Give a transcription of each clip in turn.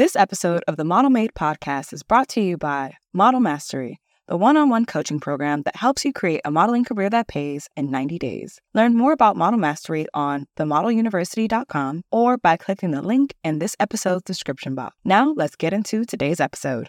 This episode of the Model Made podcast is brought to you by Model Mastery, the one on one coaching program that helps you create a modeling career that pays in 90 days. Learn more about Model Mastery on themodeluniversity.com or by clicking the link in this episode's description box. Now, let's get into today's episode.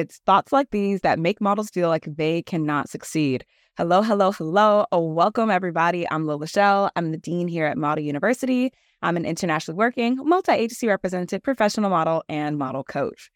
It's thoughts like these that make models feel like they cannot succeed. Hello, hello, hello. Oh, welcome, everybody. I'm Lola Chél. I'm the dean here at Model University. I'm an internationally working, multi agency represented professional model and model coach.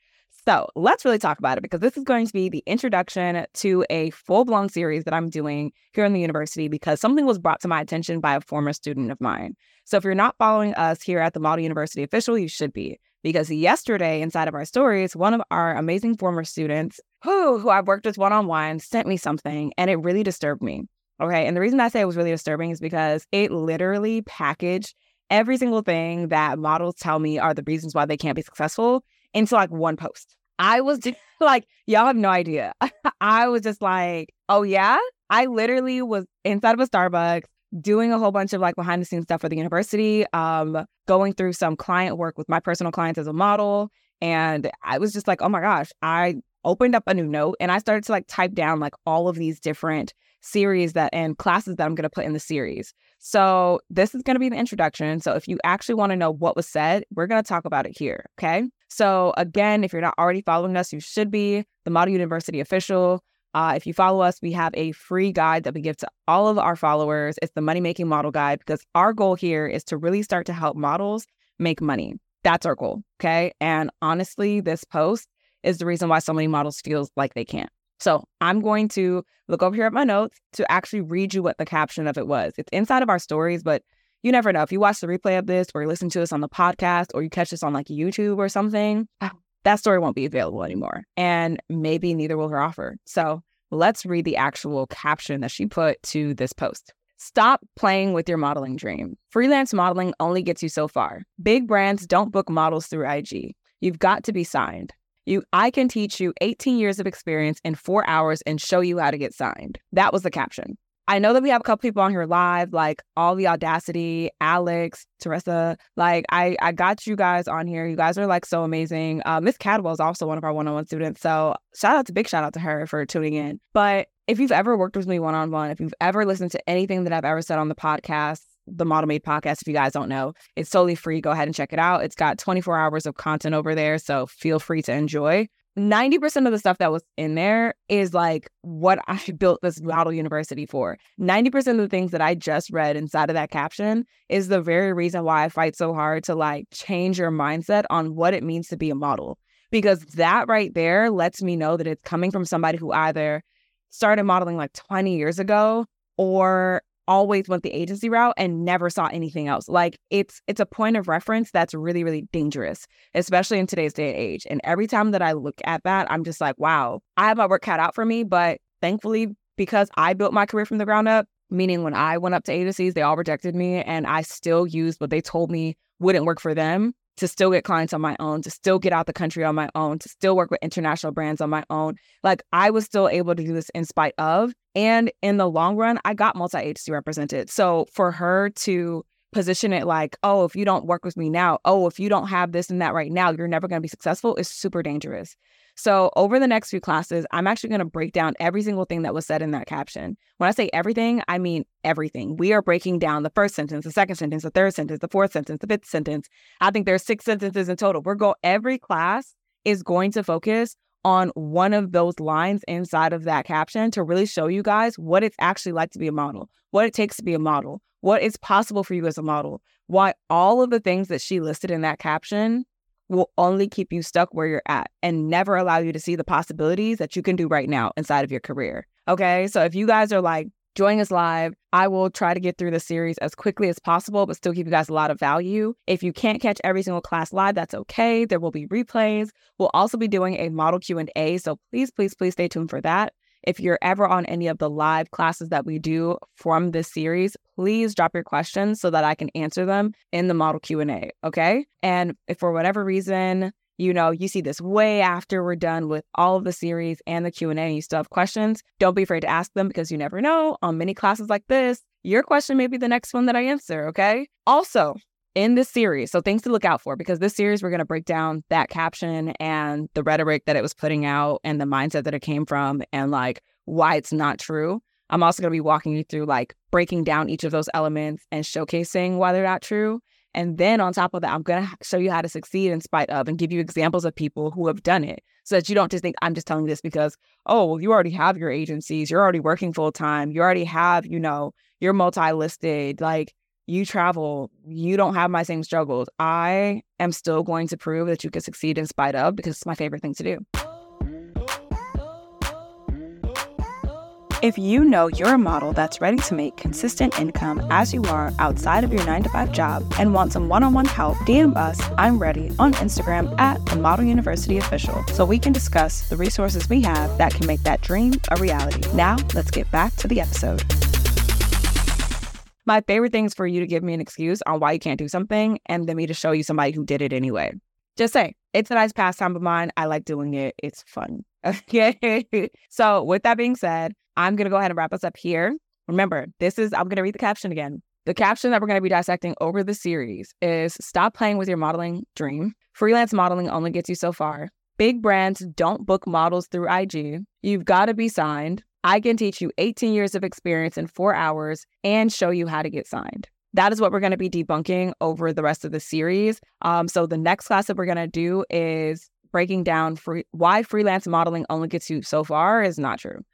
So let's really talk about it because this is going to be the introduction to a full blown series that I'm doing here in the university because something was brought to my attention by a former student of mine. So if you're not following us here at the Model University official, you should be because yesterday inside of our stories, one of our amazing former students who, who I've worked with one on one sent me something and it really disturbed me. Okay. And the reason I say it was really disturbing is because it literally packaged every single thing that models tell me are the reasons why they can't be successful into like one post. I was just like, y'all have no idea. I was just like, oh yeah. I literally was inside of a Starbucks doing a whole bunch of like behind the scenes stuff for the university, um, going through some client work with my personal clients as a model. And I was just like, oh my gosh, I opened up a new note and I started to like type down like all of these different series that and classes that I'm going to put in the series. So this is going to be the introduction. So if you actually want to know what was said, we're going to talk about it here. Okay. So again, if you're not already following us, you should be the Model University official. Uh, if you follow us, we have a free guide that we give to all of our followers. It's the Money Making Model Guide because our goal here is to really start to help models make money. That's our goal. Okay. And honestly, this post is the reason why so many models feel like they can't. So I'm going to look over here at my notes to actually read you what the caption of it was. It's inside of our stories, but you never know. If you watch the replay of this or you listen to us on the podcast or you catch this on like YouTube or something, that story won't be available anymore. And maybe neither will her offer. So let's read the actual caption that she put to this post. Stop playing with your modeling dream. Freelance modeling only gets you so far. Big brands don't book models through IG. You've got to be signed. You I can teach you 18 years of experience in 4 hours and show you how to get signed. That was the caption. I know that we have a couple people on here live, like all the audacity, Alex, Teresa. Like I, I got you guys on here. You guys are like so amazing. Uh, Miss Cadwell is also one of our one-on-one students. So shout out to big shout out to her for tuning in. But if you've ever worked with me one-on-one, if you've ever listened to anything that I've ever said on the podcast, the Model Made podcast, if you guys don't know, it's totally free. Go ahead and check it out. It's got 24 hours of content over there. So feel free to enjoy. 90% of the stuff that was in there is like what I built this model university for. 90% of the things that I just read inside of that caption is the very reason why I fight so hard to like change your mindset on what it means to be a model. Because that right there lets me know that it's coming from somebody who either started modeling like 20 years ago or always went the agency route and never saw anything else. Like it's it's a point of reference that's really really dangerous, especially in today's day and age. And every time that I look at that, I'm just like, wow, I have my work cut out for me, but thankfully because I built my career from the ground up, meaning when I went up to agencies, they all rejected me and I still used what they told me wouldn't work for them to still get clients on my own, to still get out the country on my own, to still work with international brands on my own. Like I was still able to do this in spite of. And in the long run, I got multi agency represented. So for her to position it like, oh, if you don't work with me now, oh, if you don't have this and that right now, you're never going to be successful is super dangerous. So, over the next few classes, I'm actually going to break down every single thing that was said in that caption. When I say everything, I mean everything. We are breaking down the first sentence, the second sentence, the third sentence, the fourth sentence, the fifth sentence. I think there's six sentences in total. We're going every class is going to focus on one of those lines inside of that caption to really show you guys what it's actually like to be a model, what it takes to be a model, what is possible for you as a model, why all of the things that she listed in that caption will only keep you stuck where you're at and never allow you to see the possibilities that you can do right now inside of your career. Okay. So if you guys are like join us live. I will try to get through the series as quickly as possible, but still give you guys a lot of value. If you can't catch every single class live, that's okay. There will be replays. We'll also be doing a model Q&A, so please, please, please stay tuned for that. If you're ever on any of the live classes that we do from this series, please drop your questions so that I can answer them in the model Q&A, okay? And if for whatever reason you know, you see this way after we're done with all of the series and the Q&A and you still have questions, don't be afraid to ask them because you never know. On many classes like this, your question may be the next one that I answer, okay? Also, in this series, so things to look out for because this series we're going to break down that caption and the rhetoric that it was putting out and the mindset that it came from and like why it's not true. I'm also going to be walking you through like breaking down each of those elements and showcasing why they're not true. And then on top of that, I'm going to show you how to succeed in spite of and give you examples of people who have done it so that you don't just think I'm just telling you this because, oh, well, you already have your agencies, you're already working full time, you already have, you know, you're multi listed, like you travel, you don't have my same struggles. I am still going to prove that you can succeed in spite of because it's my favorite thing to do. If you know you're a model that's ready to make consistent income as you are outside of your 9 to 5 job and want some one on one help, DM us, I'm ready, on Instagram at the Model University Official so we can discuss the resources we have that can make that dream a reality. Now, let's get back to the episode. My favorite thing is for you to give me an excuse on why you can't do something and then me to show you somebody who did it anyway. Just say, it's a nice pastime of mine. I like doing it. It's fun. Okay. so, with that being said, I'm going to go ahead and wrap us up here. Remember, this is, I'm going to read the caption again. The caption that we're going to be dissecting over the series is Stop playing with your modeling dream. Freelance modeling only gets you so far. Big brands don't book models through IG. You've got to be signed. I can teach you 18 years of experience in four hours and show you how to get signed. That is what we're going to be debunking over the rest of the series. Um, so the next class that we're going to do is breaking down free- why freelance modeling only gets you so far is not true.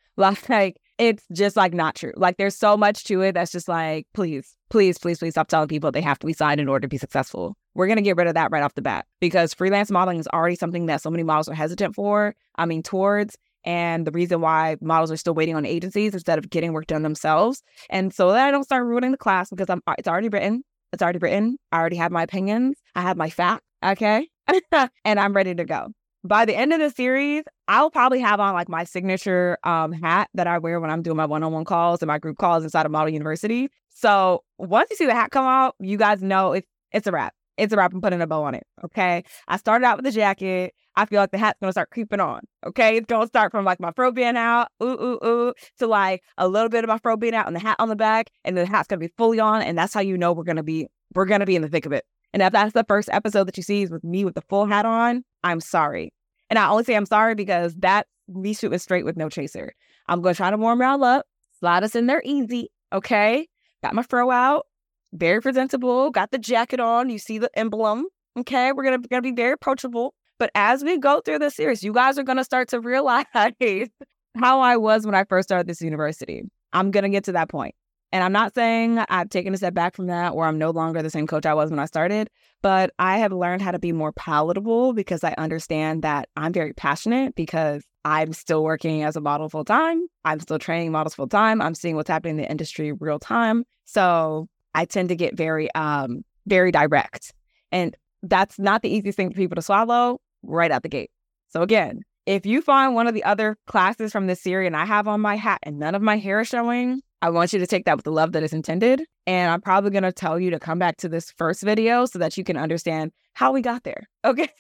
Like it's just like not true. Like there's so much to it that's just like, please, please, please, please stop telling people they have to be signed in order to be successful. We're gonna get rid of that right off the bat because freelance modeling is already something that so many models are hesitant for. I mean, towards and the reason why models are still waiting on agencies instead of getting work done themselves. And so that I don't start ruining the class because I'm it's already written. It's already written. I already have my opinions. I have my facts. Okay. and I'm ready to go by the end of the series, I'll probably have on like my signature um, hat that I wear when I'm doing my one-on-one calls and my group calls inside of Model University. So once you see the hat come out, you guys know it's it's a wrap. It's a wrap. I'm putting a bow on it. Okay. I started out with the jacket. I feel like the hat's gonna start creeping on. Okay. It's gonna start from like my fro being out, ooh, ooh, ooh, to like a little bit of my fro being out and the hat on the back, and the hat's gonna be fully on. And that's how you know we're gonna be we're gonna be in the thick of it. And if that's the first episode that you see is with me with the full hat on, I'm sorry. And I only say I'm sorry because that me shooting straight with no chaser. I'm gonna try to warm y'all up, slide us in there easy. Okay. Got my fro out, very presentable, got the jacket on. You see the emblem. Okay. We're gonna, gonna be very approachable. But as we go through the series, you guys are gonna start to realize how I was when I first started this university. I'm gonna get to that point. And I'm not saying I've taken a step back from that or I'm no longer the same coach I was when I started, but I have learned how to be more palatable because I understand that I'm very passionate because I'm still working as a model full time. I'm still training models full time. I'm seeing what's happening in the industry real time. So I tend to get very, um, very direct. And that's not the easiest thing for people to swallow right out the gate. So again, if you find one of the other classes from this series and I have on my hat and none of my hair is showing, I want you to take that with the love that is intended. And I'm probably going to tell you to come back to this first video so that you can understand how we got there. Okay.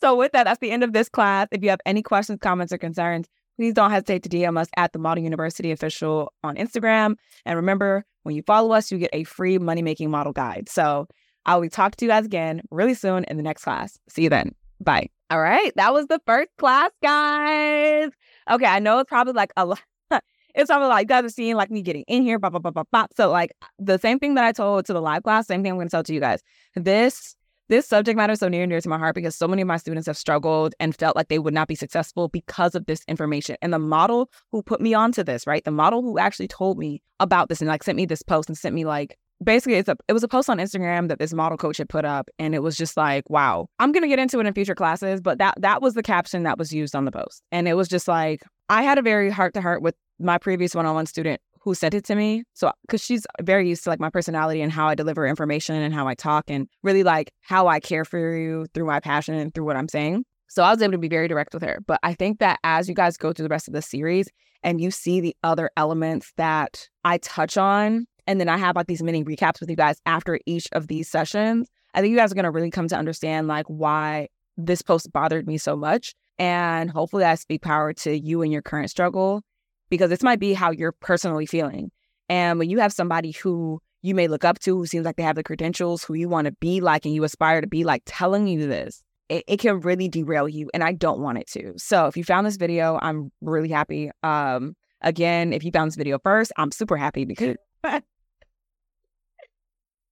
so, with that, that's the end of this class. If you have any questions, comments, or concerns, please don't hesitate to DM us at the Model University Official on Instagram. And remember, when you follow us, you get a free money making model guide. So, I will talk to you guys again really soon in the next class. See you then. Bye. All right. That was the first class, guys. Okay. I know it's probably like a lot it's probably like you guys are seeing like me getting in here, blah, blah, blah, blah, blah. So like the same thing that I told to the live class, same thing I'm gonna tell to you guys. This this subject matter is so near and dear to my heart because so many of my students have struggled and felt like they would not be successful because of this information. And the model who put me onto this, right? The model who actually told me about this and like sent me this post and sent me like basically it's a it was a post on Instagram that this model coach had put up and it was just like wow I'm to get into it in future classes but that that was the caption that was used on the post and it was just like I had a very heart to heart with my previous one-on-one student who sent it to me. So, because she's very used to like my personality and how I deliver information and how I talk and really like how I care for you through my passion and through what I'm saying. So I was able to be very direct with her. But I think that as you guys go through the rest of the series and you see the other elements that I touch on, and then I have like these mini recaps with you guys after each of these sessions, I think you guys are going to really come to understand like why this post bothered me so much. And hopefully I speak power to you and your current struggle because this might be how you're personally feeling. And when you have somebody who you may look up to, who seems like they have the credentials, who you want to be like and you aspire to be like, telling you this, it, it, can really derail you and I don't want it to. So if you found this video, I'm really happy. Um again, if you found this video first, I'm super happy because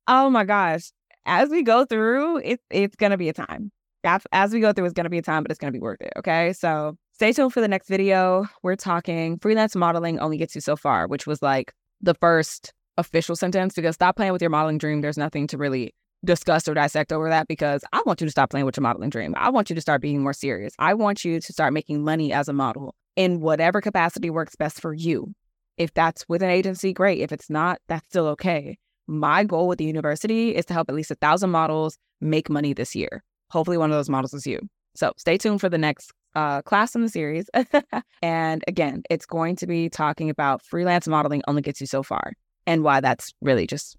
Oh my gosh. As we go through, it, it's gonna be a time. As, as we go through, it's gonna be a time, but it's gonna be worth it. Okay. So stay tuned for the next video. We're talking freelance modeling only gets you so far, which was like the first official sentence because stop playing with your modeling dream. There's nothing to really discuss or dissect over that because I want you to stop playing with your modeling dream. I want you to start being more serious. I want you to start making money as a model in whatever capacity works best for you. If that's with an agency, great. If it's not, that's still okay. My goal with the university is to help at least a thousand models make money this year. Hopefully, one of those models is you. So stay tuned for the next uh, class in the series. and again, it's going to be talking about freelance modeling only gets you so far and why that's really just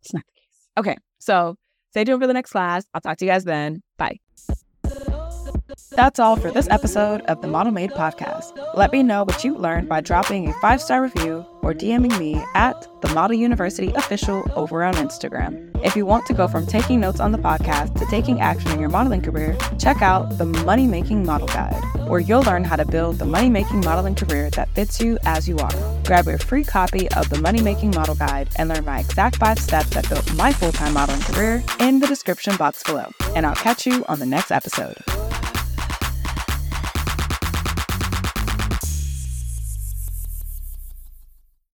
it's not the case. Okay, so stay tuned for the next class. I'll talk to you guys then. Bye. That's all for this episode of the Model Made podcast. Let me know what you learned by dropping a five star review or DMing me at the Model University Official over on Instagram. If you want to go from taking notes on the podcast to taking action in your modeling career, check out the Money Making Model Guide, where you'll learn how to build the money making modeling career that fits you as you are. Grab your free copy of the Money Making Model Guide and learn my exact five steps that built my full time modeling career in the description box below. And I'll catch you on the next episode.